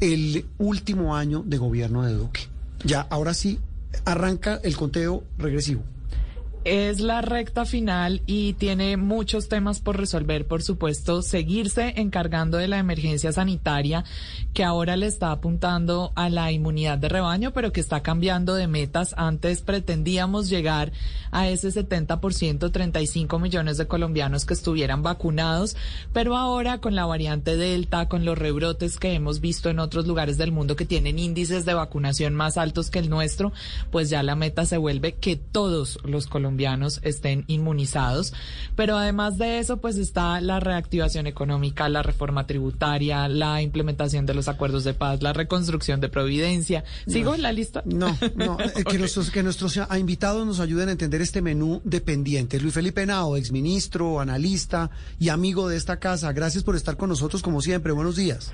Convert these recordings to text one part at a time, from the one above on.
El último año de gobierno de Duque. Ya, ahora sí, arranca el conteo regresivo. Es la recta final y tiene muchos temas por resolver, por supuesto, seguirse encargando de la emergencia sanitaria que ahora le está apuntando a la inmunidad de rebaño, pero que está cambiando de metas. Antes pretendíamos llegar a ese 70%, 35 millones de colombianos que estuvieran vacunados, pero ahora con la variante Delta, con los rebrotes que hemos visto en otros lugares del mundo que tienen índices de vacunación más altos que el nuestro, pues ya la meta se vuelve que todos los colombianos estén inmunizados. Pero además de eso, pues está la reactivación económica, la reforma tributaria, la implementación de los acuerdos de paz, la reconstrucción de Providencia. ¿Sigo en la lista? No, no, eh, que, nuestros, que nuestros invitados nos ayuden a entender este menú dependiente. Luis Felipe Nao, exministro, analista y amigo de esta casa, gracias por estar con nosotros como siempre. Buenos días.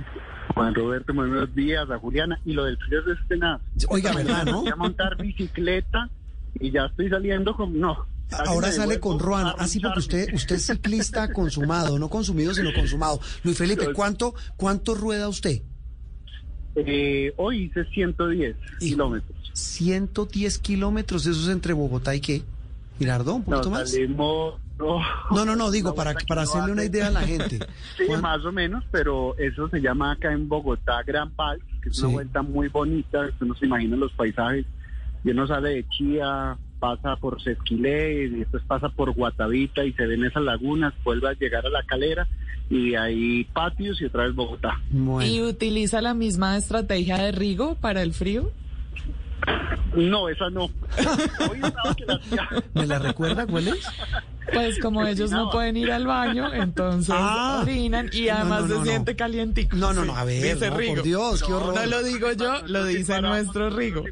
Juan Roberto, buenos días, a Juliana. Y lo del frío de este nada. Oiga, ¿verdad, no? Voy a montar bicicleta y ya estoy saliendo con... No. Ahora sale con Ruana. Así porque usted, usted es ciclista consumado, no consumido, sino consumado. Luis Felipe, ¿cuánto, cuánto rueda usted? Eh, hoy hice 110 kilómetros. 110 kilómetros, eso es entre Bogotá y qué? Girardón, un poquito más. no, no, no, no, digo, para, para hacerle una idea a la gente. sí, más o menos, pero eso se llama acá en Bogotá Gran Pal, que es una vuelta muy bonita, usted no se imagina los paisajes y uno sale de Chía, pasa por Sesquilé y después pasa por Guatavita y se ven esas lagunas, vuelve a llegar a la calera y hay patios y otra vez Bogotá. ¿Y utiliza la misma estrategia de Rigo para el frío? No, esa no. ¿Me la recuerda cuál es? Pues como ellos no pueden ir al baño, entonces ah. orinan y además se siente calientico. No, no, no, a ver, por Dios, qué horror. No lo digo yo, lo dice nuestro Rigo.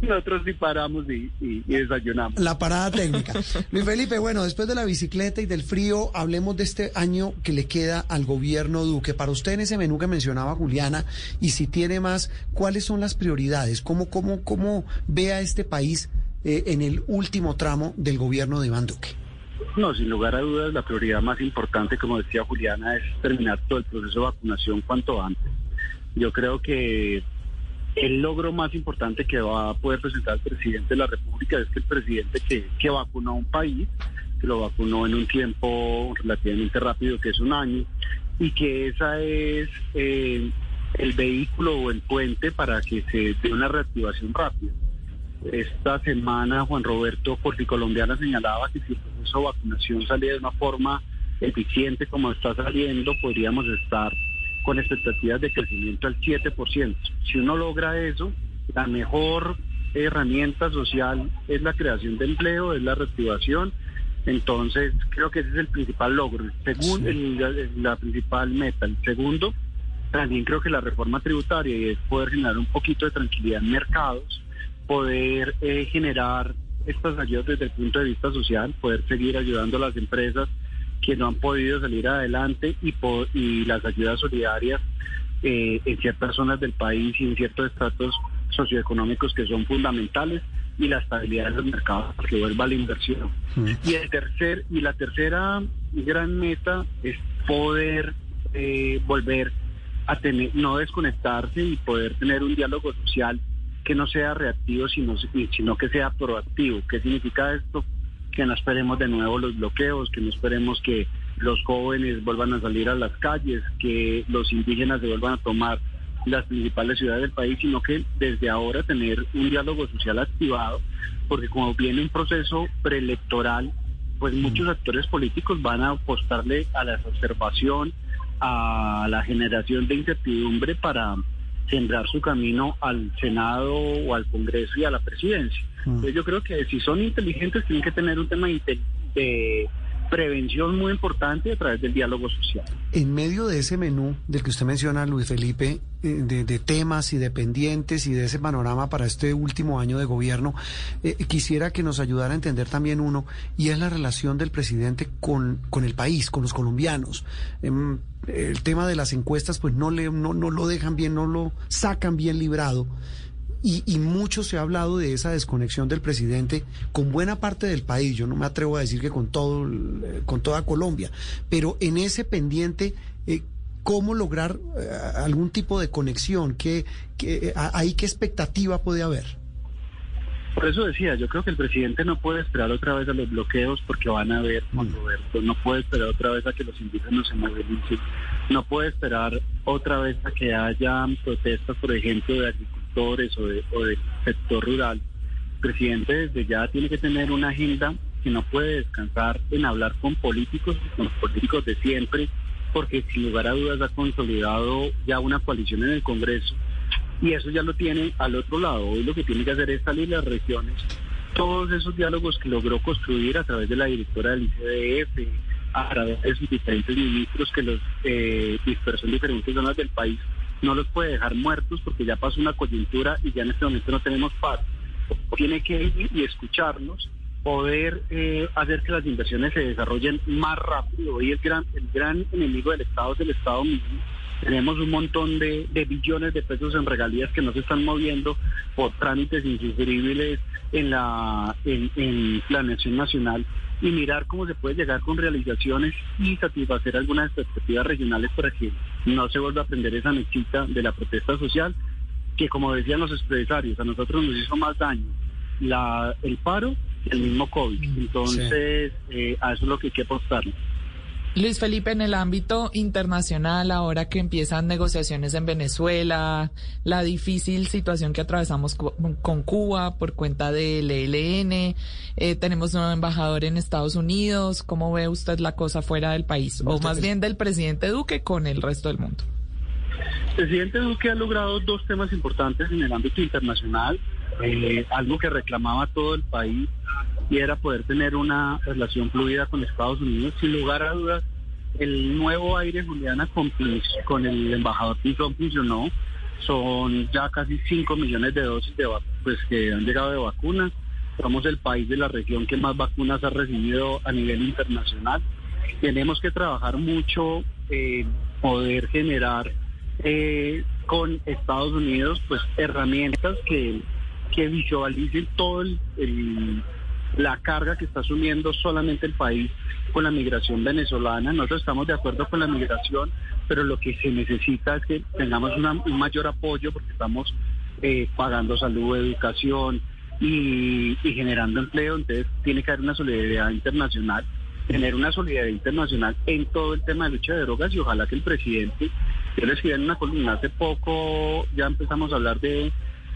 Nosotros sí paramos y, desayunamos. La parada técnica. Luis Felipe, bueno, después de la bicicleta y del frío, hablemos de este año que le queda al gobierno Duque. Para usted en ese menú que mencionaba Juliana, y si tiene más, ¿cuáles son las prioridades? ¿Cómo, cómo, cómo ve a este país eh, en el último tramo del gobierno de Iván Duque? No, sin lugar a dudas, la prioridad más importante, como decía Juliana, es terminar todo el proceso de vacunación cuanto antes. Yo creo que el logro más importante que va a poder presentar el presidente de la República es que el presidente que, vacunó a un país, que lo vacunó en un tiempo relativamente rápido, que es un año, y que esa es eh, el vehículo o el puente para que se dé una reactivación rápida. Esta semana Juan Roberto Colombiana señalaba que si el proceso de vacunación salía de una forma eficiente como está saliendo, podríamos estar con expectativas de crecimiento al 7%. Si uno logra eso, la mejor herramienta social es la creación de empleo, es la reactivación. Entonces, creo que ese es el principal logro. Segundo, la, principal meta. El segundo, también creo que la reforma tributaria es poder generar un poquito de tranquilidad en mercados, poder eh, generar estas ayudas desde el punto de vista social, poder seguir ayudando a las empresas que no han podido salir adelante y, y las ayudas solidarias eh, en ciertas zonas del país y en ciertos estratos socioeconómicos que son fundamentales y la estabilidad de los mercados que vuelva la inversión. Y el tercer y la tercera gran meta es poder eh, volver a tener no desconectarse y poder tener un diálogo social que no sea reactivo sino sino que sea proactivo. ¿Qué significa esto? Que no esperemos de nuevo los bloqueos, que no esperemos que los jóvenes vuelvan a salir a las calles, que los indígenas se vuelvan a tomar las principales ciudades del país, sino que desde ahora tener un diálogo social activado, porque como viene un proceso preelectoral, pues mm. muchos actores políticos van a apostarle a la exacerbación, a la generación de incertidumbre para sembrar su camino al Senado o al Congreso y a la presidencia. Mm. yo creo que si son inteligentes tienen que tener un tema de, prevención muy importante a través del diálogo social. En medio de ese menú del que usted menciona, Luis Felipe, eh, de, temas y de pendientes y de ese panorama para este último año de gobierno, eh, quisiera que nos ayudara a entender también uno, y es la relación del presidente con, con el país, con los colombianos. Em, el tema de las encuestas, pues no, le, no, no lo dejan bien, no lo sacan bien librado. Y, y, mucho se ha hablado de esa desconexión del presidente con buena parte del país. Yo no me atrevo a decir que con todo, eh, con toda Colombia, pero en ese pendiente, eh, ¿cómo lograr eh, algún tipo de conexión? ¿Qué, qué, ahí qué expectativa puede haber? Por eso decía, yo creo que el presidente no puede esperar otra vez a los bloqueos porque van a haber controversias, no puede esperar otra vez a que los indígenas se movilicen, no puede esperar otra vez a que haya protestas, por ejemplo, de o, de, o del sector rural, el presidente desde ya tiene que tener una agenda que no puede descansar en hablar con políticos, con los políticos de siempre, porque sin lugar a dudas ha consolidado ya una coalición en el Congreso y eso ya lo tiene al otro lado. Hoy lo que tiene que hacer es salir las regiones, todos esos diálogos que logró construir a través de la directora del ICDF, a través de sus diferentes ministros que los eh, dispersó en diferentes zonas del país, no los puede dejar muertos porque ya pasó una coyuntura y ya en este momento no tenemos paz. Tiene que ir y escucharnos, poder eh, hacer que las inversiones se desarrollen más rápido. Hoy el gran, el gran enemigo del Estado es el Estado mismo. Tenemos un montón de, de billones de pesos en regalías que no se están moviendo por trámites insufribles en la en, en planeación nacional y mirar cómo se puede llegar con realizaciones y satisfacer algunas expectativas regionales para que no se vuelva a prender esa mechita de la protesta social, que como decían los empresarios, a nosotros nos hizo más daño la, el paro que el mismo COVID. Entonces, sí. eh, a eso es lo que hay que apostarle. Luis Felipe, en el ámbito internacional, ahora que empiezan negociaciones en Venezuela, la difícil situación que atravesamos con Cuba por cuenta del ELN, eh, tenemos un embajador en Estados Unidos, ¿cómo ve usted la cosa fuera del país? O más bien del presidente Duque con el resto del mundo. El presidente Duque ha logrado dos temas importantes en el ámbito internacional, eh, algo que reclamaba todo el país y era poder tener una relación fluida con Estados Unidos. Sin lugar a dudas, el nuevo aire Juliana con, con el embajador Pinzón funcionó. Son ya casi 5 millones de dosis de pues que han llegado de vacunas. Somos el país de la región que más vacunas ha recibido a nivel internacional. Tenemos que trabajar mucho eh, poder generar eh, con Estados Unidos pues herramientas que, que visualicen todo el, el la carga que está asumiendo solamente el país con la migración venezolana. Nosotros estamos de acuerdo con la migración, pero lo que se necesita es que tengamos una, un mayor apoyo porque estamos eh, pagando salud, educación y, y generando empleo. Entonces tiene que haber una solidaridad internacional, tener una solidaridad internacional en todo el tema de lucha de drogas y ojalá que el presidente, yo le escribí en una columna hace poco, ya empezamos a hablar de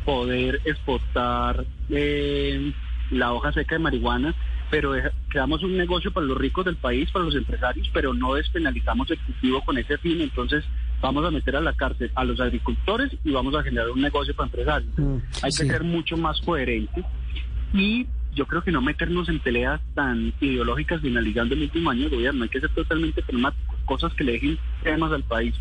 poder exportar. Eh, la hoja seca de marihuana, pero creamos un negocio para los ricos del país, para los empresarios, pero no despenalizamos el cultivo con ese fin. Entonces vamos a meter a la cárcel a los agricultores y vamos a generar un negocio para empresarios. Mm, Hay sí. que ser mucho más coherentes y yo creo que no meternos en peleas tan ideológicas finalizando el último año de gobierno. Hay que ser totalmente pragmáticos, cosas que le dejen temas al país.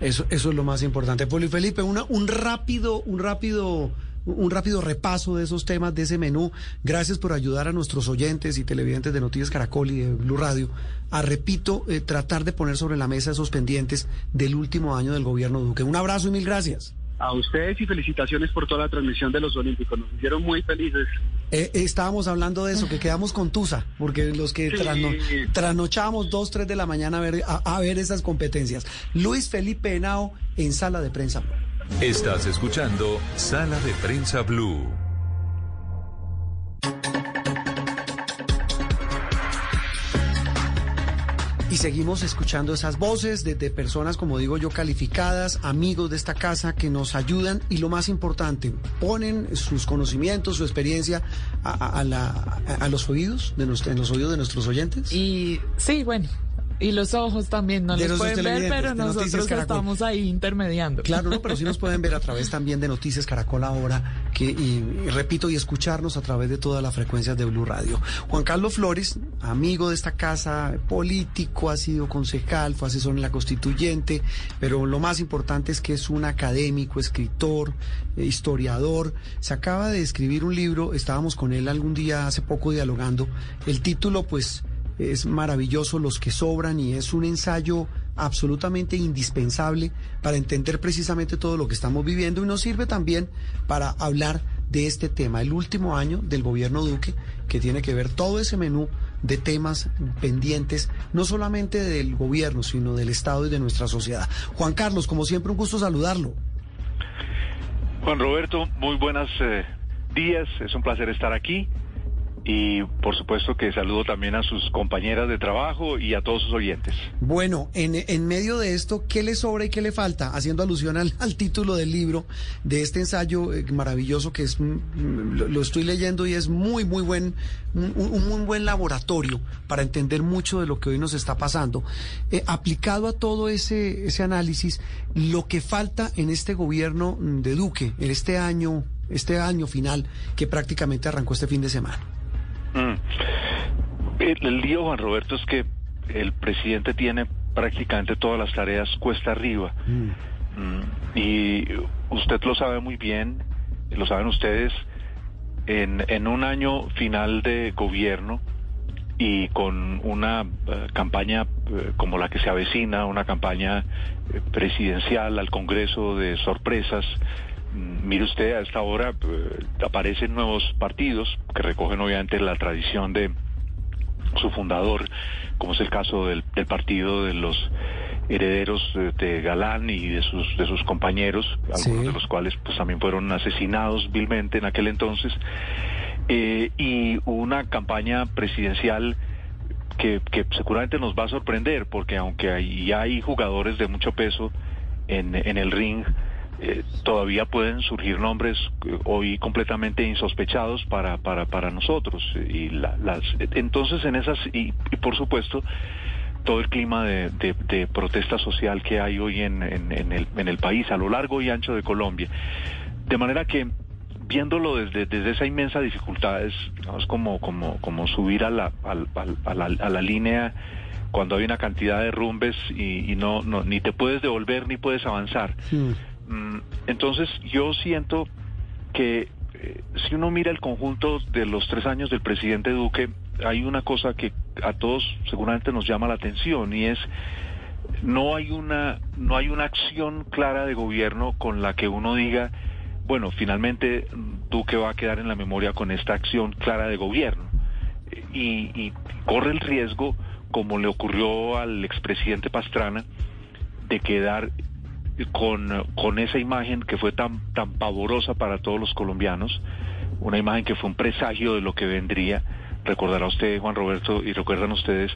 Eso, eso es lo más importante. Poli Felipe, una, un rápido, un rápido un rápido repaso de esos temas, de ese menú. Gracias por ayudar a nuestros oyentes y televidentes de Noticias Caracol y de Blue Radio a, repito, eh, tratar de poner sobre la mesa esos pendientes del último año del gobierno Duque. Un abrazo y mil gracias. A ustedes y felicitaciones por toda la transmisión de los Olímpicos. Nos hicieron muy felices. Eh, estábamos hablando de eso, que quedamos con Tusa, porque los que sí. trasno, trasnochábamos dos, tres de la mañana a ver, a, a ver esas competencias. Luis Felipe Henao en Sala de Prensa. Estás escuchando Sala de Prensa Blue. Y seguimos escuchando esas voces de, de, personas, como digo yo, calificadas, amigos de esta casa, que nos ayudan y lo más importante, ponen sus conocimientos, su experiencia a, a, la, a los oídos de, nuestro, en los oídos de nuestros oyentes. Y sí, bueno, Y los ojos también, no los pueden ver, pero nosotros estamos ahí intermediando. Claro, no, pero sí nos pueden ver a través también de Noticias Caracol ahora, que, y, y repito, y escucharnos a través de todas las frecuencias de Blue Radio. Juan Carlos Flores, amigo de esta casa, político, ha sido concejal, fue asesor en la constituyente, pero lo más importante es que es un académico, escritor, eh, historiador. Se acaba de escribir un libro, estábamos con él algún día hace poco dialogando. El título, pues, es maravilloso, Los que sobran, y es un ensayo absolutamente indispensable para entender precisamente todo lo que estamos viviendo y nos sirve también para hablar de este tema, el último año del gobierno Duque, que tiene que ver todo ese menú de temas pendientes, no solamente del gobierno, sino del Estado y de nuestra sociedad. Juan Carlos, como siempre, un gusto saludarlo. Juan Roberto, muy buenos eh, días, es un placer estar aquí y por supuesto que saludo también a sus compañeras de trabajo y a todos sus oyentes. Bueno, en, en medio de esto, ¿qué le sobra y qué le falta? Haciendo alusión al, al título del libro, de este ensayo eh, maravilloso que es, mm, lo, lo estoy leyendo y es muy, muy buen, un, un muy buen laboratorio para entender mucho de lo que hoy nos está pasando. Eh, aplicado a todo ese, ese análisis, lo que falta en este gobierno mm, de Duque, en este año, este año final que prácticamente arrancó este fin de semana. Mm. El, el lío, Juan Roberto, es que el presidente tiene prácticamente todas las tareas cuesta arriba. Mm, Y usted lo sabe muy bien, lo saben ustedes, en, en un año final de gobierno y con una eh, campaña eh, como la que se avecina, una campaña eh, presidencial al Congreso de sorpresas, mm, mire usted, a esta hora eh, aparecen nuevos partidos que recogen obviamente la tradición de su fundador, como es el caso del, del partido de los herederos de, de Galán y de sus de sus compañeros, algunos Sí. de los cuales pues también fueron asesinados vilmente en aquel entonces, eh, y una campaña presidencial que, que seguramente nos va a sorprender, porque aunque hay, ya hay jugadores de mucho peso en, en el ring, eh, todavía pueden surgir nombres eh, hoy completamente insospechados para, para, para nosotros. Y la- las, entonces, en esas, y, y por supuesto, todo el clima de, de- protesta social que hay hoy en, en- en el, en el país, a lo largo y ancho de Colombia. De manera que, viéndolo desde, desde esa inmensa dificultad, es, es como, como, como subir a la, al- a, la, a la línea cuando hay una cantidad de rumbes y, y no, no, ni te puedes devolver ni puedes avanzar. Hmm. Mm, Entonces yo siento que eh, si uno mira el conjunto de los tres años del presidente Duque, hay una cosa que a todos seguramente nos llama la atención y es no hay una no hay una acción clara de gobierno con la que uno diga bueno finalmente Duque va a quedar en la memoria con esta acción clara de gobierno. Y, y corre el riesgo como le ocurrió al expresidente Pastrana de quedar con, con esa imagen que fue tan, tan pavorosa para todos los colombianos, una imagen que fue un presagio de lo que vendría. Recordará usted, Juan Roberto, y recuerdan ustedes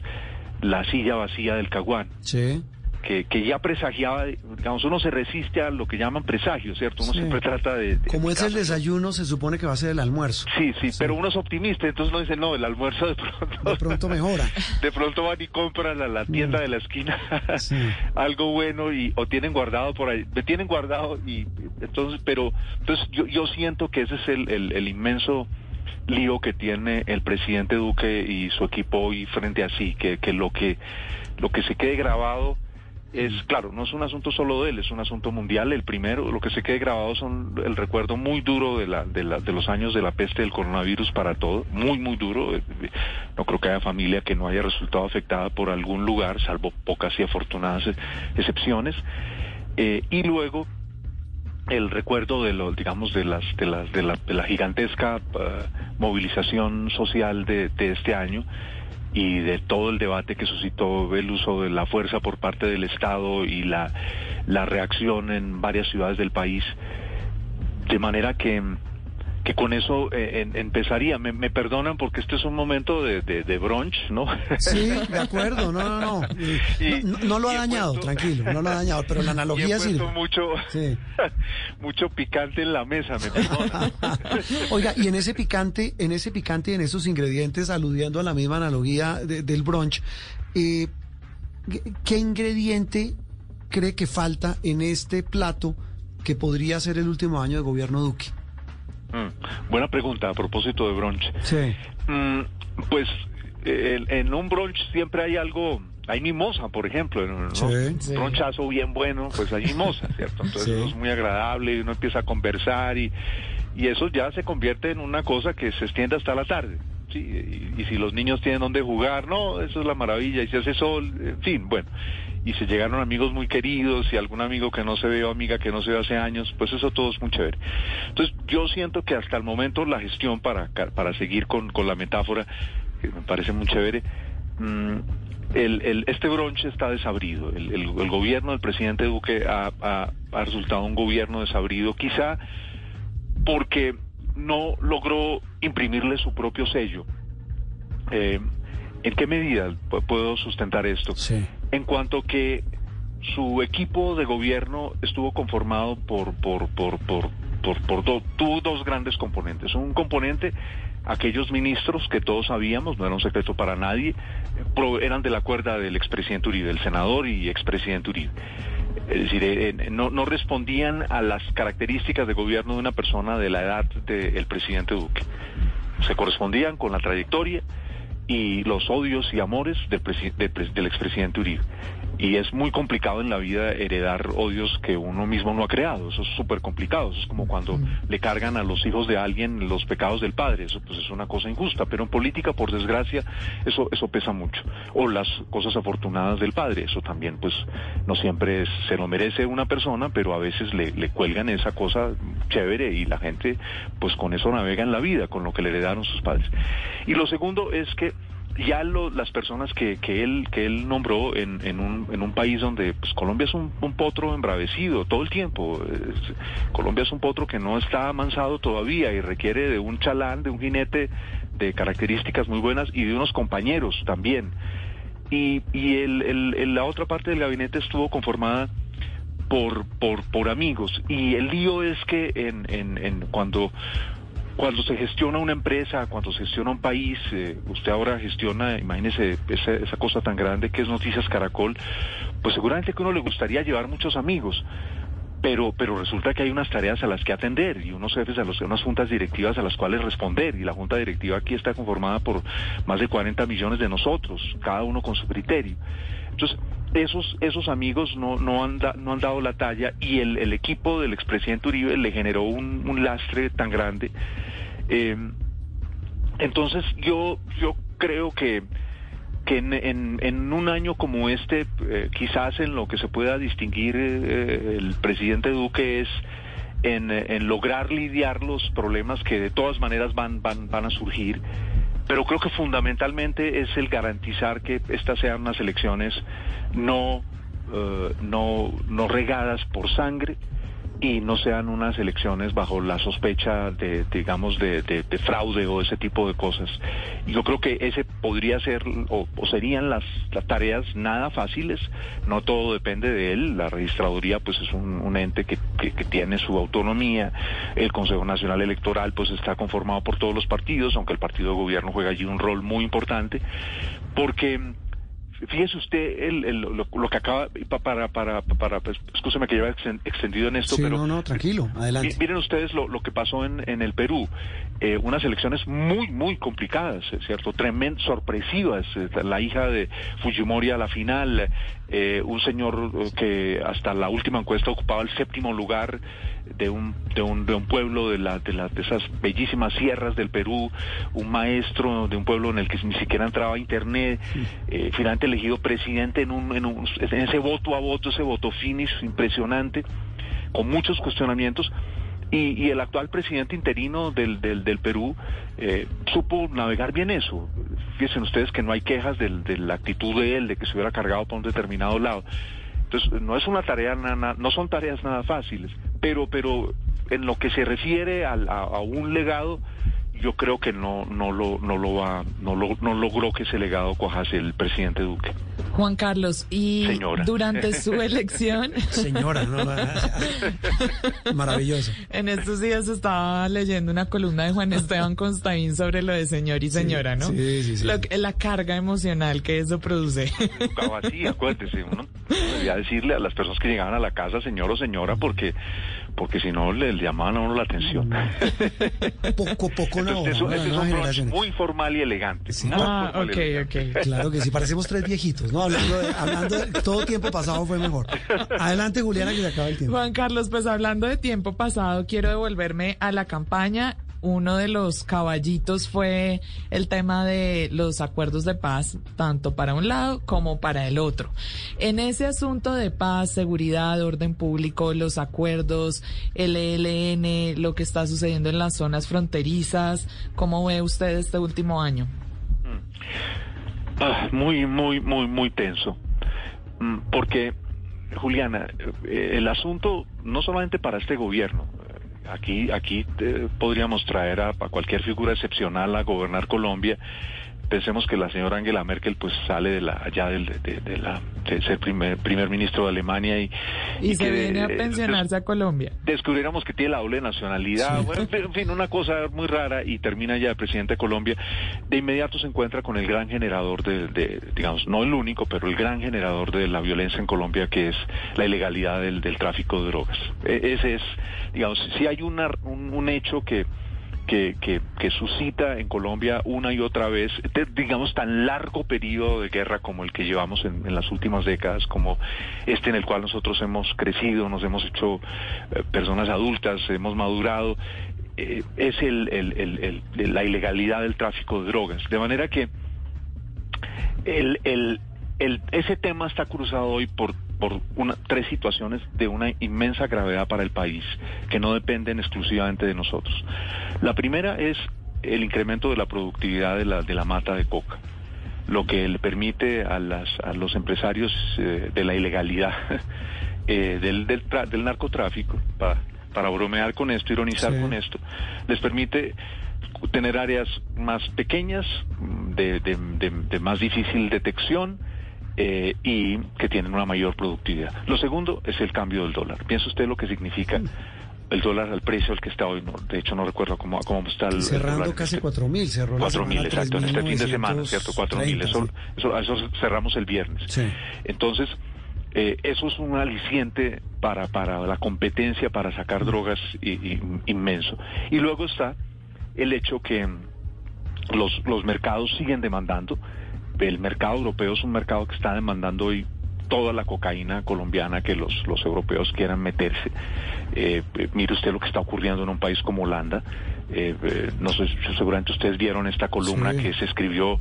la silla vacía del Caguán, Sí. Que, que ya presagiaba, digamos, uno se resiste a lo que llaman presagios, ¿cierto? Uno Sí. siempre trata de... de Como es el desayuno, se supone que va a ser el almuerzo. Sí, sí, pero uno es optimista, entonces uno dice, no, el almuerzo de pronto... De pronto mejora. de pronto van y compran a la tienda de la esquina Sí. algo bueno y o tienen guardado por ahí me tienen guardado y entonces pero entonces yo, yo siento que ese es el, el, el inmenso lío que tiene el presidente Duque y su equipo hoy frente a sí que, que lo que lo que se quede grabado es claro, no es un asunto solo de él, es un asunto mundial. El primero, lo que se quede grabado son el recuerdo muy duro de, la, de, la, de los años de la peste del coronavirus para todo, muy, muy duro. Eh, No creo que haya familia que no haya resultado afectada por algún lugar, salvo pocas y afortunadas eh, excepciones. Eh, y luego el recuerdo de lo, digamos, de las, de las, de la, de la gigantesca eh, movilización social de, de este año y de todo el debate que suscitó el uso de la fuerza por parte del Estado y la, la reacción en varias ciudades del país. De manera que, que con eso eh, en- empezaría. Me, me perdonan porque este es un momento de, de, de brunch, ¿no? Sí, de acuerdo, no, no, no. Y- No, no lo ha dañado, puesto- tranquilo, no lo ha dañado, pero la analogía sirve. mucho, Sí. mucho picante en la mesa, me perdonan. Oiga, y en ese picante, en ese picante y en esos ingredientes, aludiendo a la misma analogía de- del brunch, eh, ¿qué ingrediente cree que falta en este plato que podría ser el último año de gobierno Duque? Mm, buena pregunta a propósito de brunch. Sí. Mm, pues en un brunch siempre hay algo, hay mimosa, por ejemplo, ¿no? Sí. Un bronchazo bien bueno, pues hay mimosa, ¿cierto? Entonces Sí. eso es muy agradable y uno empieza a conversar y, y eso ya se convierte en una cosa que se extiende hasta la tarde. Sí, y, y si los niños tienen donde jugar, no, eso es la maravilla, y si hace sol, en fin, bueno. Y se llegaron amigos muy queridos y algún amigo que no se ve o amiga que no se ve hace años, pues eso todo es muy chévere. Entonces yo siento que hasta el momento la gestión, para, para seguir con, con la metáfora, que me parece muy chévere, mm, el, el- este bronche está desabrido. El, el- gobierno del presidente Duque ha, ha- resultado un gobierno desabrido, quizá porque no logró imprimirle su propio sello. Eh, ¿En qué medida pu- puedo sustentar esto? Sí. En cuanto que su equipo de gobierno estuvo conformado por por por por por, por do- dos grandes componentes. Un componente aquellos ministros que todos sabíamos, no era un secreto para nadie, eran de la cuerda del expresidente Uribe, el senador y expresidente Uribe. Es decir, eh, eh, no, no respondían a las características de gobierno de una persona de la edad del presidente Duque. Se correspondían con la trayectoria y los odios y amores del, del, del expresidente Uribe. Y es muy complicado en la vida heredar odios que uno mismo no ha creado. Eso es súper complicado. Eso es como cuando le cargan a los hijos de alguien los pecados del padre. Eso pues es una cosa injusta. Pero en política, por desgracia, eso, eso pesa mucho. O las cosas afortunadas del padre. Eso también, pues, no siempre es- se lo merece una persona, pero a veces le, le cuelgan esa cosa chévere y la gente, pues, con eso navega en la vida, con lo que le heredaron sus padres. Y lo segundo es que ya lo- las personas que, que él que él nombró en, en, un, en un país donde pues, Colombia es un, potro embravecido todo el tiempo Colombia es un potro que no está amansado todavía y requiere de un chalán de un jinete de características muy buenas y de unos compañeros también y, y el, el- el- la otra parte del gabinete estuvo conformada por, por, por amigos. Y el lío es que en, en, en cuando, cuando se gestiona una empresa, cuando se gestiona un país, eh, usted ahora gestiona, imagínese esa, esa cosa tan grande que es Noticias Caracol, pues seguramente que uno le gustaría llevar muchos amigos. Pero, pero resulta que hay unas tareas a las que atender y unos jefes a los unas juntas directivas a las cuales responder y la junta directiva aquí está conformada por más de 40 millones de nosotros, cada uno con su criterio. Entonces, esos, esos amigos no, no, han da- no han dado la talla y el, equipo del expresidente Uribe le generó un, lastre tan grande. Eh, entonces, yo, yo creo que, que en, un año como este, eh, quizás en lo que se pueda distinguir eh, el presidente Duque es en, en lograr lidiar los problemas que de todas maneras van, van, van a surgir. Pero creo que fundamentalmente es el garantizar que estas sean unas elecciones no, eh, no, no regadas por sangre y no sean unas elecciones bajo la sospecha de, digamos, de, de- de fraude o ese tipo de cosas. Yo creo que ese podría ser o, serían las, las tareas nada fáciles. No todo depende de él. La registraduría, pues, es un, un ente que, que- que tiene su autonomía. El Consejo Nacional Electoral, pues, está conformado por todos los partidos, aunque el partido de gobierno juega allí un rol muy importante, porque Fíjese usted el, el- lo, lo que acaba pa- para para para pues, que lleva exten- extendido en esto, Sí, pero no, no, tranquilo, adelante. mi- miren ustedes lo, lo que pasó en, en el Perú, Eh, unas elecciones muy muy complicadas, eh, cierto, tremendo, sorpresivas. Eh, La hija de Fujimori a la final, eh, un señor eh, que hasta la última encuesta ocupaba el séptimo lugar de un de un, de un pueblo de la de las de esas bellísimas sierras del Perú, un maestro de un pueblo en el que ni siquiera entraba internet, eh, finalmente elegido presidente en un, en un en ese voto a voto, ese voto finish impresionante, con muchos cuestionamientos. Y, y el actual presidente interino del, del, Perú eh, supo navegar bien eso. Fíjense ustedes que no hay quejas del- de la actitud de él, de que se hubiera cargado para un determinado lado. Entonces, no es una tarea, na- no son tareas nada fáciles, pero, pero en lo que se refiere a, a un legado, yo creo que no, no lo, no lo va, no lo, no logró que ese legado cuajase el presidente Duque. Juan Carlos, y Señora. durante su elección, Señora, no, no, maravilloso. en estos días estaba leyendo una columna de Juan Esteban Constaín sobre lo de señor y señora, ¿no? sí, sí, sí. Lo que- la carga emocional que eso produce. Estaba así, acuérdese, uno debería decirle a las personas que llegaban a la casa señor o señora porque porque si no le, le llamaban a uno la atención. Poco, poco no. Entonces, eso, no, es un brunch muy formal y elegante. Sí. ah, ok, elegante. ok. Claro que sí, parecemos tres viejitos, ¿no? Hablando de, hablando de todo tiempo pasado fue mejor. Adelante, Juliana, que se acaba el tiempo. Juan Carlos, pues hablando de tiempo pasado, quiero devolverme a la campaña. Uno de los caballitos fue el tema de los acuerdos de paz, tanto para un lado como para el otro. En ese asunto de paz, seguridad, orden público, los acuerdos, el ELN, lo que está sucediendo en las zonas fronterizas, ¿cómo ve usted este último año? Ah, muy, muy, muy, muy tenso. Mm, Porque, Juliana, eh, el asunto no solamente para este gobierno, aquí, aquí eh, podríamos traer a, a cualquier figura excepcional a gobernar Colombia. Pensemos que la señora Angela Merkel pues sale de la allá del, de, de la de ser primer primer ministro de Alemania y Y, se que, viene a eh, pensionarse a Colombia. descubriéramos que tiene la doble nacionalidad, bueno, en fin, en fin, una cosa muy rara y termina ya de presidente de Colombia, de inmediato se encuentra con el gran generador de, de, digamos, no el único, pero el gran generador de la violencia en Colombia, que es la ilegalidad del, del tráfico de drogas. E- ese es, digamos, si hay una, un, un hecho que que, que, suscita en Colombia una y otra vez, digamos, tan largo periodo de guerra como el que llevamos en, en las últimas décadas, como este en el cual nosotros hemos crecido, nos hemos hecho eh, personas adultas, hemos madurado, eh, es el, el- el- la ilegalidad del tráfico de drogas. De manera que el- ese tema está cruzado hoy por, por una, tres situaciones de una inmensa gravedad para el país, que no dependen exclusivamente de nosotros. La primera es el incremento de la productividad de la, de la mata de coca, lo que le permite a, las, a los empresarios eh, de la ilegalidad, eh, del, del, tra- del narcotráfico, para, para bromear con esto, ironizar Sí. con esto, les permite tener áreas más pequeñas, de, de- de- de más difícil detección eh, y que tienen una mayor productividad. Lo segundo es el cambio del dólar. ¿Piensa usted lo que significa el dólar al precio al que está hoy? No, de hecho, no recuerdo cómo, cómo está el, el Cerrando dólar. casi 4.000, cerró la Cuatro semana mil, exacto, en este fin de semana, 3.930, ¿cierto? Cuatro mil, eso, cerramos el viernes. Sí. Entonces, eh, eso es un aliciente para, para la competencia, para sacar drogas i- i- inmenso. Y luego está el hecho que mm, los, los mercados siguen demandando. El mercado europeo es un mercado que está demandando hoy toda la cocaína colombiana que los, los europeos quieran meterse. Eh, eh, mire usted lo que está ocurriendo en un país como Holanda. Eh, eh, no sé, seguramente ustedes vieron esta columna Sí. que se escribió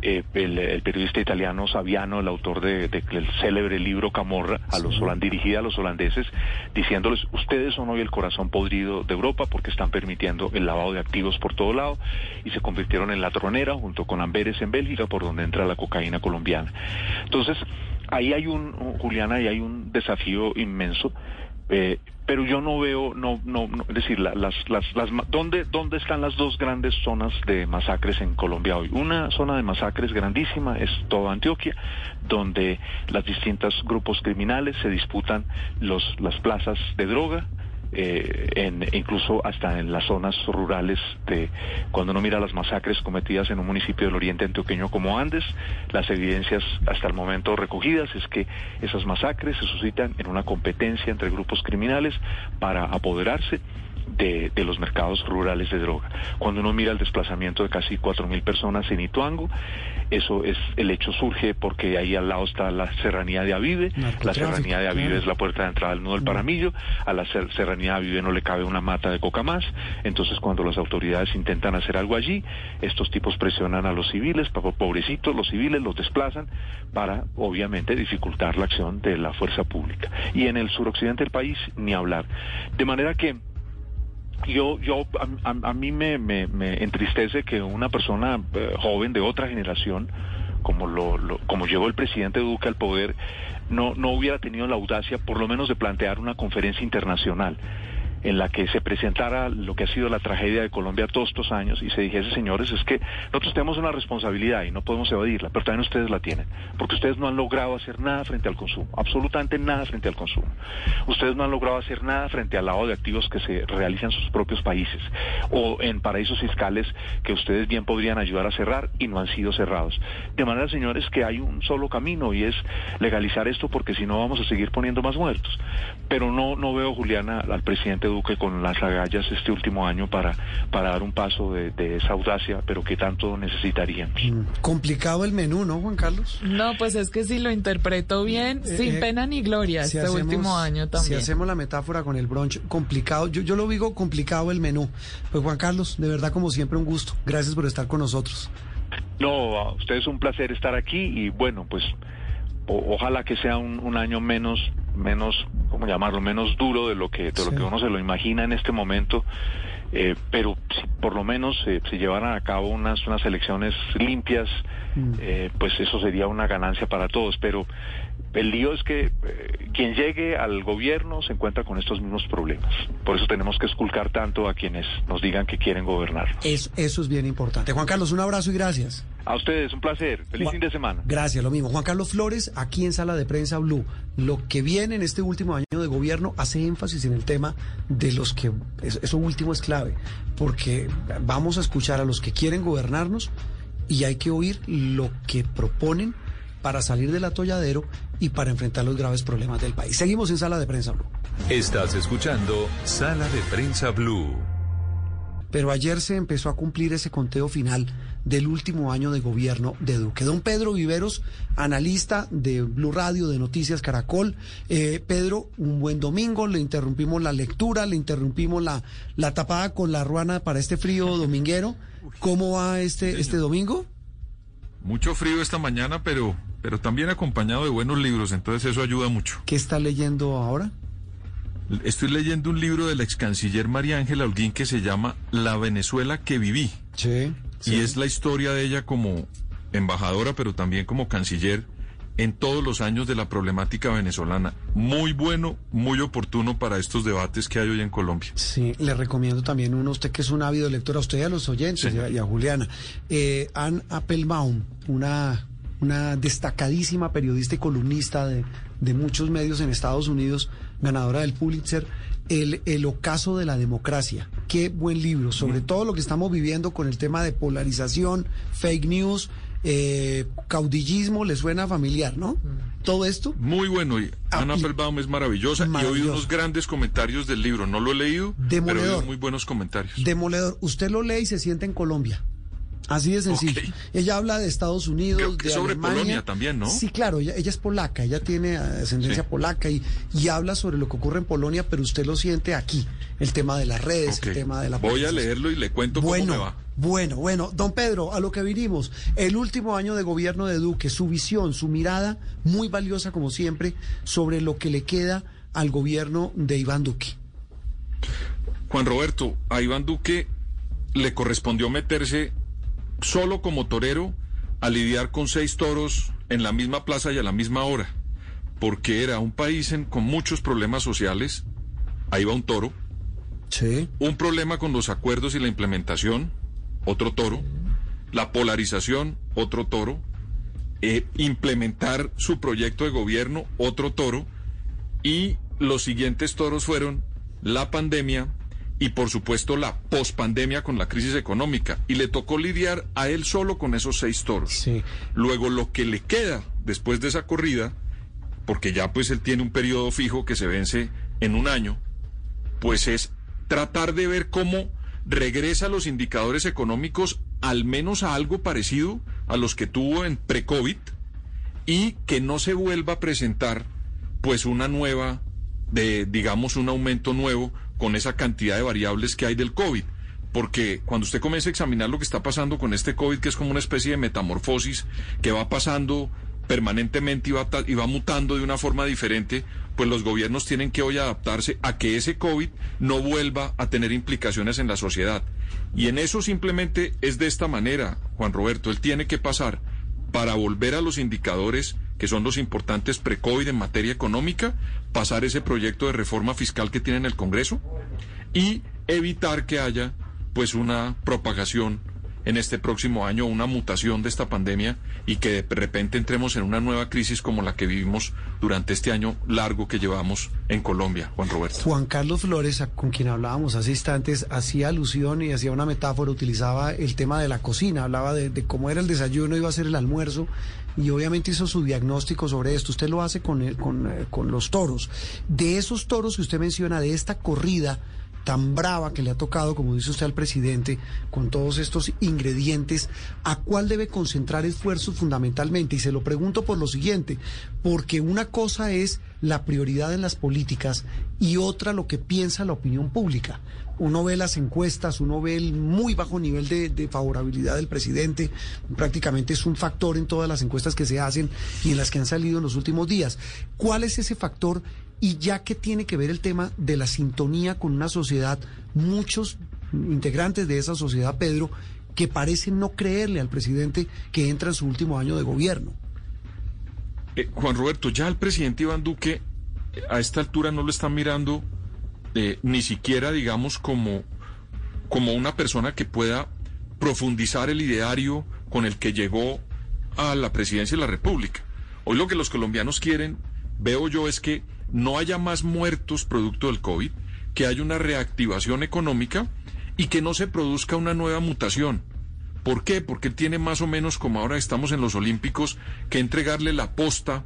eh, el, el periodista italiano Saviano, el autor de, de- del célebre libro Camorra, a los holan- dirigida a los holandeses, diciéndoles, ustedes son hoy el corazón podrido de Europa porque están permitiendo el lavado de activos por todo lado y se convirtieron en la tronera junto con Amberes en Bélgica por donde entra la cocaína colombiana. Entonces, ahí hay un, Juliana, ahí hay un desafío inmenso. eh, pero yo no veo, no, no, no, es decir, la- las, las, las, ¿dónde, ¿dónde están las dos grandes zonas de masacres en Colombia hoy? Una zona de masacres grandísima es toda Antioquia, donde las distintos grupos criminales se disputan los, las plazas de droga, eh, en, incluso hasta en las zonas rurales de cuando uno mira las masacres cometidas en un municipio del oriente antioqueño como Andes, las evidencias hasta el momento recogidas es que esas masacres se suscitan en una competencia entre grupos criminales para apoderarse de, de los mercados rurales de droga. Cuando uno mira el desplazamiento de casi 4.000 personas en Ituango, eso es, el hecho surge porque ahí al lado está la serranía de Avive, la serranía de Avive claro. es la puerta de entrada del nudo del Paramillo, a la ser- serranía de Avive no le cabe una mata de coca más, entonces cuando las autoridades intentan hacer algo allí, estos tipos presionan a los civiles, pobrecitos, los civiles los desplazan para obviamente dificultar la acción de la fuerza pública. Y en el suroccidente del país, ni hablar. De manera que yo, yo, a, mí me, me- me entristece que una persona eh, joven de otra generación, como lo, lo- como llegó el presidente Duque al poder, no, no hubiera tenido la audacia, por lo menos, de plantear una conferencia internacional. En la que se presentara lo que ha sido la tragedia de Colombia todos estos años y se dijese, señores, es que nosotros tenemos una responsabilidad y no podemos evadirla, pero también ustedes la tienen, porque ustedes no han logrado hacer nada frente al consumo, absolutamente nada frente al consumo. Ustedes no han logrado hacer nada frente al lavado de activos que se realizan en sus propios países o en paraísos fiscales que ustedes bien podrían ayudar a cerrar y no han sido cerrados. De manera, señores, que hay un solo camino y es legalizar esto porque si no vamos a seguir poniendo más muertos. Pero no, no veo, Juliana, al presidente Duque con las agallas este último año para, para dar un paso de, esa audacia, pero que tanto necesitaríamos. Mm, complicado el menú, ¿no, Juan Carlos? No, pues es que si lo interpreto bien, eh, sin eh, pena ni gloria este último año también. Si hacemos la metáfora con el brunch, complicado, yo, yo lo digo complicado el menú. Pues Juan Carlos, de verdad como siempre un gusto. Gracias por estar con nosotros. No, a usted es un placer estar aquí y bueno, pues ojalá que sea un, año menos, menos, ¿cómo llamarlo? Menos duro de lo que, de lo que uno se lo imagina en este momento. Eh, pero si por lo menos eh, se llevaran a cabo unas, unas elecciones limpias, mm. eh, pues eso sería una ganancia para todos. Pero el lío es que eh, quien llegue al gobierno se encuentra con estos mismos problemas. Por eso tenemos que esculcar tanto a quienes nos digan que quieren gobernar. eso es bien importante. Juan Carlos, un abrazo y gracias. A ustedes, un placer. Feliz fin de semana. Gracias, lo mismo. Juan Carlos Flores, aquí en Sala de Prensa Blue. Lo que viene en este último año de gobierno hace énfasis en el tema de los que... Eso último es clave, porque vamos a escuchar a los que quieren gobernarnos y hay que oír lo que proponen para salir del atolladero y para enfrentar los graves problemas del país. Seguimos en Sala de Prensa Blue. Estás escuchando Sala de Prensa Blue. Pero ayer se empezó a cumplir ese conteo final del último año de gobierno de Duque. Don Pedro Viveros, analista de Blue Radio, de Noticias Caracol. Eh, Pedro, un buen domingo, le interrumpimos la lectura, le interrumpimos la, la tapada con la ruana para este frío dominguero. ¿Cómo va este, este domingo? Mucho frío esta mañana, pero pero también acompañado de buenos libros, entonces eso ayuda mucho. ¿Qué está leyendo ahora? Estoy leyendo un libro de la ex canciller María Ángela Holguín que se llama La Venezuela que viví. Sí, Y es la historia de ella como embajadora, pero también como canciller en todos los años de la problemática venezolana. Muy bueno, muy oportuno para estos debates que hay hoy en Colombia. Sí, le recomiendo también uno, usted que es un ávido lector, a usted y a los oyentes y, a, Juliana. Eh, Anne Applebaum, una una destacadísima periodista y columnista de, muchos medios en Estados Unidos, ganadora del Pulitzer, el, el, ocaso de la democracia. Qué buen libro, sobre todo lo que estamos viviendo con el tema de polarización, fake news, eh, caudillismo, le suena familiar, ¿no? Todo esto. Muy bueno, y ah, Ana Applebaum es maravillosa, y he unos grandes comentarios del libro. No lo he leído, pero muy buenos comentarios. Demoledor. Usted lo lee y se siente en Colombia. Así de sencillo. Ella habla de Estados Unidos, de sobre Polonia también, ¿no? Sí, claro, ella, es polaca, ella tiene ascendencia polaca y, y, habla sobre lo que ocurre en Polonia, pero usted lo siente aquí, el tema de las redes, el tema de la Voy a leerlo y le cuento cómo me va. Bueno, bueno, don Pedro, a lo que vinimos, el último año de gobierno de Duque, su visión, su mirada, muy valiosa como siempre, sobre lo que le queda al gobierno de Iván Duque. Juan Roberto, a Iván Duque le correspondió meterse solo como torero a lidiar con seis toros en la misma plaza y a la misma hora, porque era un país con muchos problemas sociales, ahí va un toro, sí. un problema con los acuerdos y la implementación, otro toro, la polarización, otro toro, eh, implementar su proyecto de gobierno, otro toro, y los siguientes toros fueron la pandemia, y por supuesto la pospandemia con la crisis económica. Y le tocó lidiar a él solo con esos seis toros. Luego lo que le queda después de esa corrida, porque ya pues él tiene un periodo fijo que se vence en un año, pues es tratar de ver cómo regresa los indicadores económicos al menos a algo parecido a los que tuvo en pre-COVID y que no se vuelva a presentar pues una nueva, de digamos un aumento nuevo con esa cantidad de variables que hay del COVID. Porque cuando usted comienza a examinar lo que está pasando con este COVID, que es como una especie de metamorfosis que va pasando permanentemente y va, y va mutando de una forma diferente, pues los gobiernos tienen que hoy adaptarse a que ese COVID no vuelva a tener implicaciones en la sociedad. Y en eso simplemente es de esta manera, Juan Roberto, él tiene que pasar para volver a los indicadores que son los importantes pre-COVID en materia económica, pasar ese proyecto de reforma fiscal que tiene en el Congreso, y evitar que haya pues una propagación en este próximo año, una mutación de esta pandemia y que de repente entremos en una nueva crisis como la que vivimos durante este año largo que llevamos en Colombia, Juan Roberto. Juan Carlos Flores, con quien hablábamos hace instantes, hacía alusión y hacía una metáfora, utilizaba el tema de la cocina, hablaba de, cómo era el desayuno, iba a ser el almuerzo y obviamente hizo su diagnóstico sobre esto. Usted lo hace con, con, eh, con los toros. De esos toros que usted menciona, de esta corrida, tan brava que le ha tocado, como dice usted al presidente, con todos estos ingredientes, ¿a cuál debe concentrar esfuerzos fundamentalmente? Y se lo pregunto por lo siguiente, porque una cosa es la prioridad en las políticas y otra lo que piensa la opinión pública. Uno ve las encuestas, uno ve el muy bajo nivel de, de, favorabilidad del presidente, prácticamente es un factor en todas las encuestas que se hacen y en las que han salido en los últimos días. ¿Cuál es ese factor y ya que tiene que ver el tema de la sintonía con una sociedad, muchos integrantes de esa sociedad, Pedro, que parecen no creerle al presidente que entra en su último año de gobierno. Eh, Juan Roberto, ya el presidente Iván Duque eh, a esta altura no lo están mirando eh, ni siquiera, digamos, como, como una persona que pueda profundizar el ideario con el que llegó a la presidencia de la República. Hoy lo que los colombianos quieren, veo yo, es que no haya más muertos producto del COVID, que haya una reactivación económica y que no se produzca una nueva mutación. ¿Por qué? Porque tiene más o menos, como ahora estamos en los Olímpicos, que entregarle la posta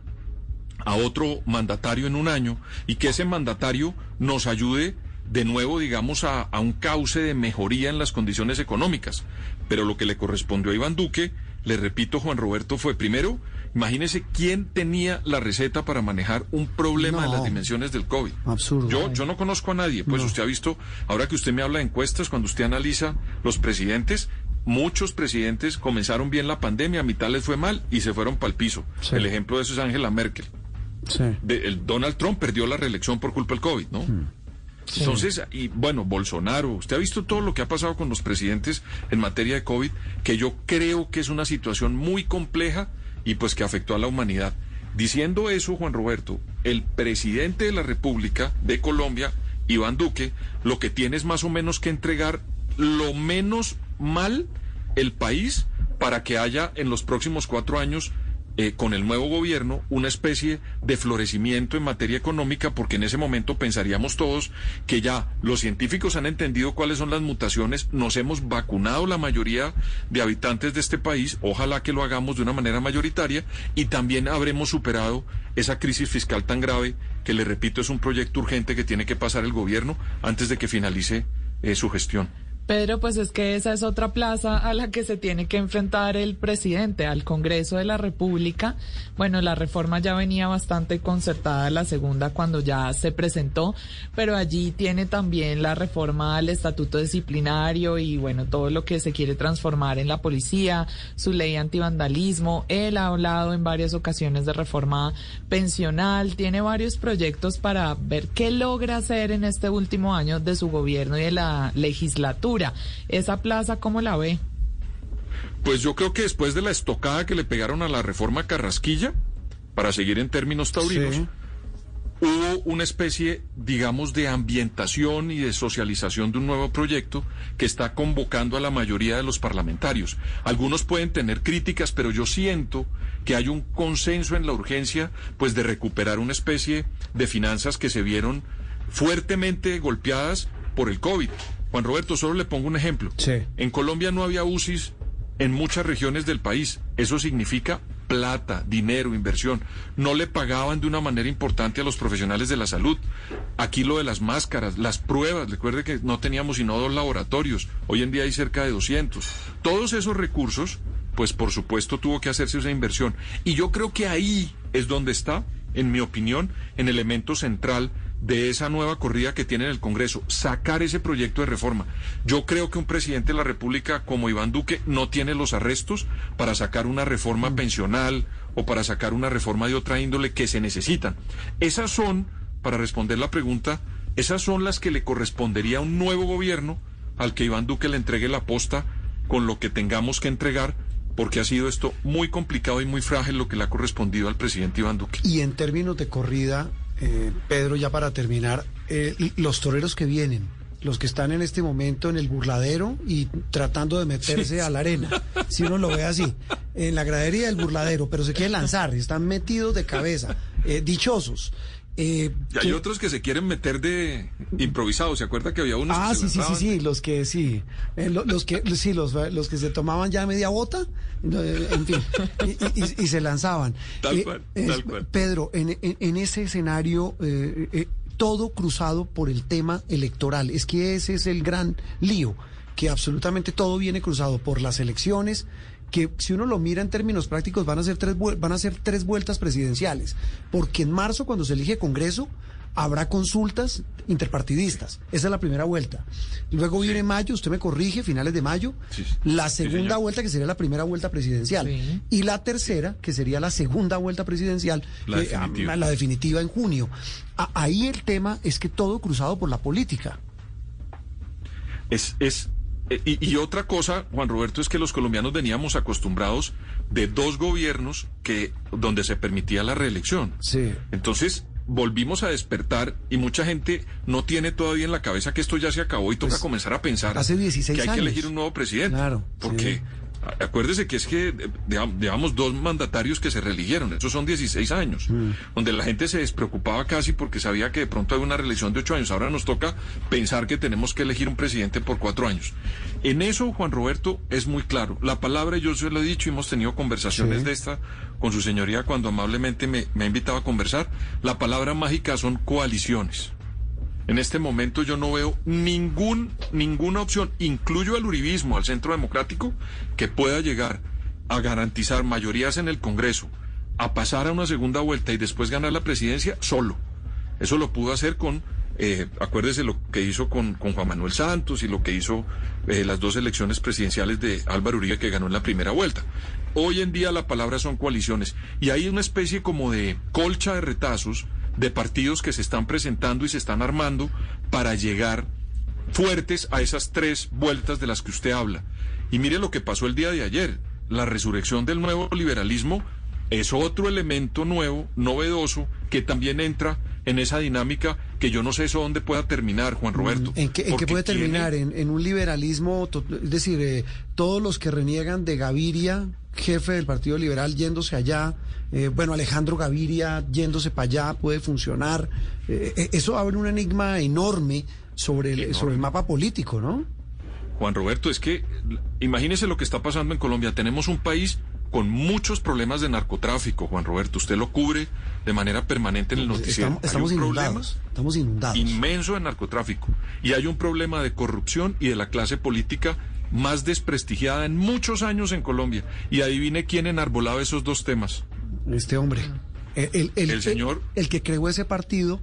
a otro mandatario en un año y que ese mandatario nos ayude de nuevo, digamos, a, a, un cauce de mejoría en las condiciones económicas. Pero lo que le correspondió a Iván Duque, le repito, Juan Roberto, fue primero Imagínese quién tenía la receta para manejar un problema de las dimensiones del COVID. Absurdo. Yo, yo no conozco a nadie. Pues usted ha visto, ahora que usted me habla de encuestas, cuando usted analiza los presidentes, muchos presidentes comenzaron bien la pandemia, a mitad les fue mal y se fueron para el piso. El ejemplo de eso es Angela Merkel. Sí. el Donald Trump perdió la reelección por culpa del COVID, ¿no? Hmm. Entonces, y bueno, Bolsonaro, usted ha visto todo lo que ha pasado con los presidentes en materia de COVID, que yo creo que es una situación muy compleja y pues que afectó a la humanidad. Diciendo eso, Juan Roberto, el presidente de la República de Colombia, Iván Duque, lo que tiene es más o menos que entregar lo menos mal el país para que haya en los próximos cuatro años eh, con el nuevo gobierno una especie de florecimiento en materia económica, porque en ese momento pensaríamos todos que ya los científicos han entendido cuáles son las mutaciones, nos hemos vacunado la mayoría de habitantes de este país, ojalá que lo hagamos de una manera mayoritaria, y también habremos superado esa crisis fiscal tan grave que, le repito, es un proyecto urgente que tiene que pasar el gobierno antes de que finalice eh, su gestión. Pedro, pues es que esa es otra plaza a la que se tiene que enfrentar el presidente, al Congreso de la República. Bueno, la reforma ya venía bastante concertada, la segunda cuando ya se presentó, pero allí tiene también la reforma al estatuto disciplinario y bueno, todo lo que se quiere transformar en la policía, su ley antivandalismo. Él ha hablado en varias ocasiones de reforma pensional, tiene varios proyectos para ver qué logra hacer en este último año de su gobierno y de la legislatura. ¿Esa plaza cómo la ve? Pues yo creo que después de la estocada que le pegaron a la reforma Carrasquilla, para seguir en términos taurinos, hubo una especie, digamos, de ambientación y de socialización de un nuevo proyecto que está convocando a la mayoría de los parlamentarios. Algunos pueden tener críticas, pero yo siento que hay un consenso en la urgencia, pues, de recuperar una especie de finanzas que se vieron fuertemente golpeadas por el COVID. Juan Roberto, solo le pongo un ejemplo. En Colombia no había UCIs en muchas regiones del país. Eso significa plata, dinero, inversión. No le pagaban de una manera importante a los profesionales de la salud. Aquí lo de las máscaras, las pruebas. Recuerde que no teníamos sino dos laboratorios. Hoy en día hay cerca de 200. Todos esos recursos, pues por supuesto tuvo que hacerse esa inversión. Y yo creo que ahí es donde está, en mi opinión, en elemento central de esa nueva corrida que tiene en el Congreso, sacar ese proyecto de reforma. Yo creo que un presidente de la República como Iván Duque no tiene los arrestos para sacar una reforma mm. pensional o para sacar una reforma de otra índole que se necesitan. Esas son, para responder la pregunta, esas son las que le correspondería a un nuevo gobierno al que Iván Duque le entregue la posta con lo que tengamos que entregar porque ha sido esto muy complicado y muy frágil lo que le ha correspondido al presidente Iván Duque. Y en términos de corrida, eh, Pedro, ya para terminar, eh, los toreros que vienen, los que están en este momento en el burladero y tratando de meterse a la arena, si uno lo ve así, en la gradería del burladero, pero se quieren lanzar, están metidos de cabeza, eh, dichosos. Eh, Y hay que- otros que se quieren meter de improvisado. ¿Se acuerda que había unos Ah, que sí, sí, sí, sí, los que sí, eh, lo- los que sí, los, los que se tomaban ya media bota, eh, en fin, y, y- y se lanzaban. Tal cual, tal cual. Pedro, en, en- en ese escenario, eh, eh, todo cruzado por el tema electoral, es que ese es el gran lío, que absolutamente todo viene cruzado por las elecciones que si uno lo mira en términos prácticos van a ser tres van a ser tres vueltas presidenciales, porque en marzo cuando se elige Congreso habrá consultas interpartidistas. Esa es la primera vuelta. Luego viene mayo, usted me corrige, finales de mayo, Sí, sí. la segunda vuelta que sería la primera vuelta presidencial Sí. y la tercera que sería la segunda vuelta presidencial, La eh, definitiva. a- la definitiva en junio. A- ahí el tema es que todo cruzado por la política. Es, es, y, y otra cosa, Juan Roberto, es que los colombianos veníamos acostumbrados de dos gobiernos que donde se permitía la reelección. Sí. Entonces volvimos a despertar y mucha gente no tiene todavía en la cabeza que esto ya se acabó y toca Pues, comenzar a pensar hace 16 que hay que elegir un nuevo presidente. Claro, Porque sí. Acuérdese que es que eh, llevamos dos mandatarios que se reeligieron, esos son 16 años, Mm. donde la gente se despreocupaba casi porque sabía que de pronto hay una reelección de 8 años. Ahora nos toca pensar que tenemos que elegir un presidente por 4 años. En eso, Juan Roberto, es muy claro. La palabra, yo se lo he dicho, hemos tenido conversaciones Sí. de esta con su señoría cuando amablemente me, me ha invitado a conversar. La palabra mágica son coaliciones. En este momento yo no veo ningún, ninguna opción, incluyo al uribismo, al centro democrático, que pueda llegar a garantizar mayorías en el Congreso, a pasar a una segunda vuelta y después ganar la presidencia solo. Eso lo pudo hacer con, eh, acuérdese lo que hizo con, Juan Manuel Santos y lo que hizo eh, las dos elecciones presidenciales de Álvaro Uribe que ganó en la primera vuelta. Hoy en día la palabra son coaliciones y hay una especie como de colcha de retazos de partidos que se están presentando y se están armando para llegar fuertes a esas tres vueltas de las que usted habla. Y mire lo que pasó el día de ayer. La resurrección del nuevo liberalismo es otro elemento nuevo, novedoso, que también entra en esa dinámica que yo no sé eso dónde pueda terminar, Juan Roberto. ¿En qué, en qué porque puede tiene- terminar? ¿En, en un liberalismo, es decir, eh, todos los que reniegan de Gaviria, jefe del Partido Liberal, yéndose allá, eh, bueno, Alejandro Gaviria yéndose para allá, puede funcionar. Eh, eh, eso abre un enigma enorme sobre el, Enorme. sobre el mapa político, ¿no? Juan Roberto, es que imagínese lo que está pasando en Colombia. Tenemos un país con muchos problemas de narcotráfico, Juan Roberto. Usted lo cubre de manera permanente en el noticiero. Estamos, estamos Hay un problema inundados. Estamos inundados. inmenso de narcotráfico. Y hay un problema de corrupción y de la clase política más desprestigiada en muchos años en Colombia. Y adivine quién enarbolaba esos dos temas. Este hombre. El, el- el- El señor- El, que creó ese partido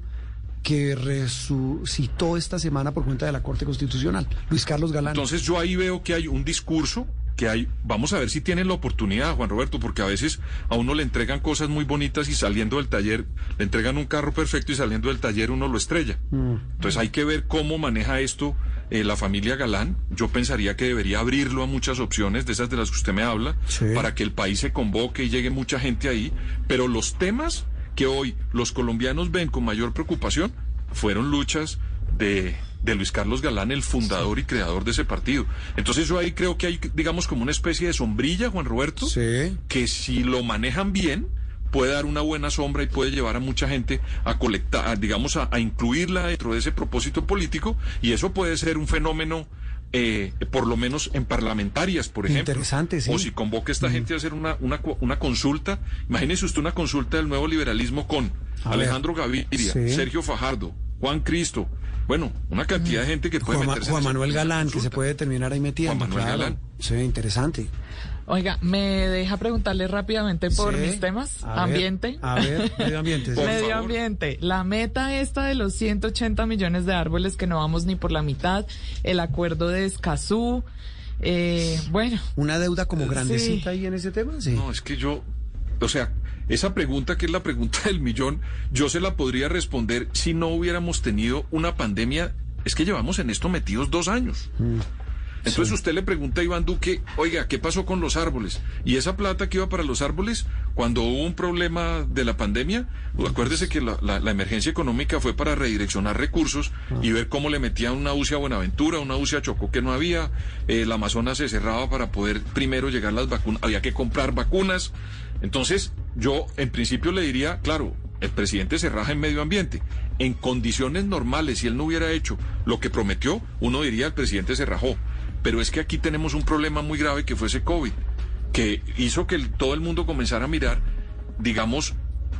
que resucitó esta semana por cuenta de la Corte Constitucional, Luis Carlos Galán. Entonces yo ahí veo que hay un discurso que hay, vamos a ver si tienen la oportunidad, Juan Roberto, porque a veces a uno le entregan cosas muy bonitas y saliendo del taller, le entregan un carro perfecto y saliendo del taller uno lo estrella. Entonces hay que ver cómo maneja esto eh, la familia Galán. Yo pensaría que debería abrirlo a muchas opciones, de esas de las que usted me habla, Sí. para que el país se convoque y llegue mucha gente ahí. Pero los temas que hoy los colombianos ven con mayor preocupación fueron luchas de, de Luis Carlos Galán, el fundador y creador de ese partido. Entonces yo ahí creo que hay, digamos, como una especie de sombrilla, Juan Roberto, Sí. que si lo manejan bien puede dar una buena sombra y puede llevar a mucha gente a colectar, a, digamos, a, a incluirla dentro de ese propósito político y eso puede ser un fenómeno, eh, por lo menos en parlamentarias, por ejemplo. Interesante, sí. O si convoca a esta gente a hacer una, una, consulta, imagínese usted una consulta del nuevo liberalismo con A Alejandro Gaviria, Sí. Sergio Fajardo, Juan Cristo, bueno, una cantidad de gente que puede Juan, meterse Juan Manuel Galán, que se puede terminar ahí metiendo. Juan Manuel claro. Galán. Sí, interesante. Oiga, ¿me deja preguntarle rápidamente por Sí. mis temas? A ver, Ambiente. a ver, medio ambiente. sí. Medio favor. ambiente. La meta esta de los 180 millones de árboles que no vamos ni por la mitad, el acuerdo de Escazú, eh, bueno, Una deuda como Sí. grandecita ahí en ese tema, sí. No, es que yo, o sea, esa pregunta que es la pregunta del millón, yo se la podría responder si no hubiéramos tenido una pandemia. Es que llevamos en esto metidos dos años. Entonces usted le pregunta a Iván Duque, oiga, ¿qué pasó con los árboles? Y esa plata que iba para los árboles, cuando hubo un problema de la pandemia, pues acuérdese que la, la- la emergencia económica fue para redireccionar recursos y ver cómo le metían una UCI a Buenaventura, una UCI a Chocó que no había, eh, la Amazonas se cerraba para poder primero llegar las vacunas, había que comprar vacunas. Entonces, yo en principio le diría, claro, el presidente se raja en medio ambiente. En condiciones normales, si él no hubiera hecho lo que prometió, uno diría el presidente se rajó. Pero es que aquí tenemos un problema muy grave que fue ese COVID, que hizo que todo el mundo comenzara a mirar, digamos,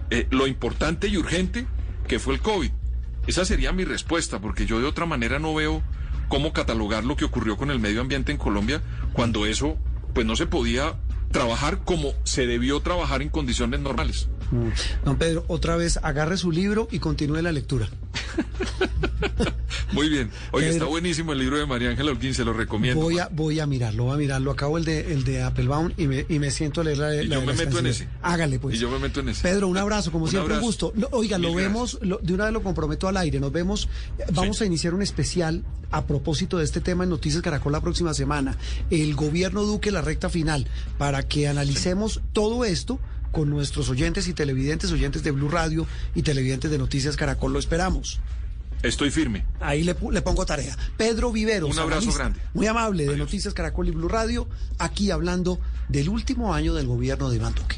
eh, lo importante y urgente que fue el COVID. Esa sería mi respuesta, porque yo de otra manera no veo cómo catalogar lo que ocurrió con el medio ambiente en Colombia cuando eso pues no se podía trabajar como se debió trabajar en condiciones normales. Mm. Don Pedro, otra vez agarre su libro y continúe la lectura. Muy bien. Oye, está buenísimo el libro de María Ángela Holguín, se lo recomiendo. Voy a, voy a mirarlo, voy a mirarlo. Acabo el de, el de Applebaum y me, y me siento a leer la, Y la yo de me meto en ese. Hágale, pues. Y yo me meto en ese. Pedro, un abrazo, como Un siempre, abrazo. un gusto. No, oiga, lo vemos, lo- de una vez lo comprometo al aire. Nos vemos, vamos Sí. a iniciar un especial a propósito de este tema en Noticias Caracol la próxima semana. El gobierno Duque, la recta final, para que analicemos todo esto con nuestros oyentes y televidentes, oyentes de Blue Radio y televidentes de Noticias Caracol. Lo esperamos. Estoy firme. Ahí le, pongo tarea. Pedro Viveros. Un abrazo analista, grande. Muy amable de. Noticias Caracol y Blue Radio, aquí hablando del último año del gobierno de Iván Duque.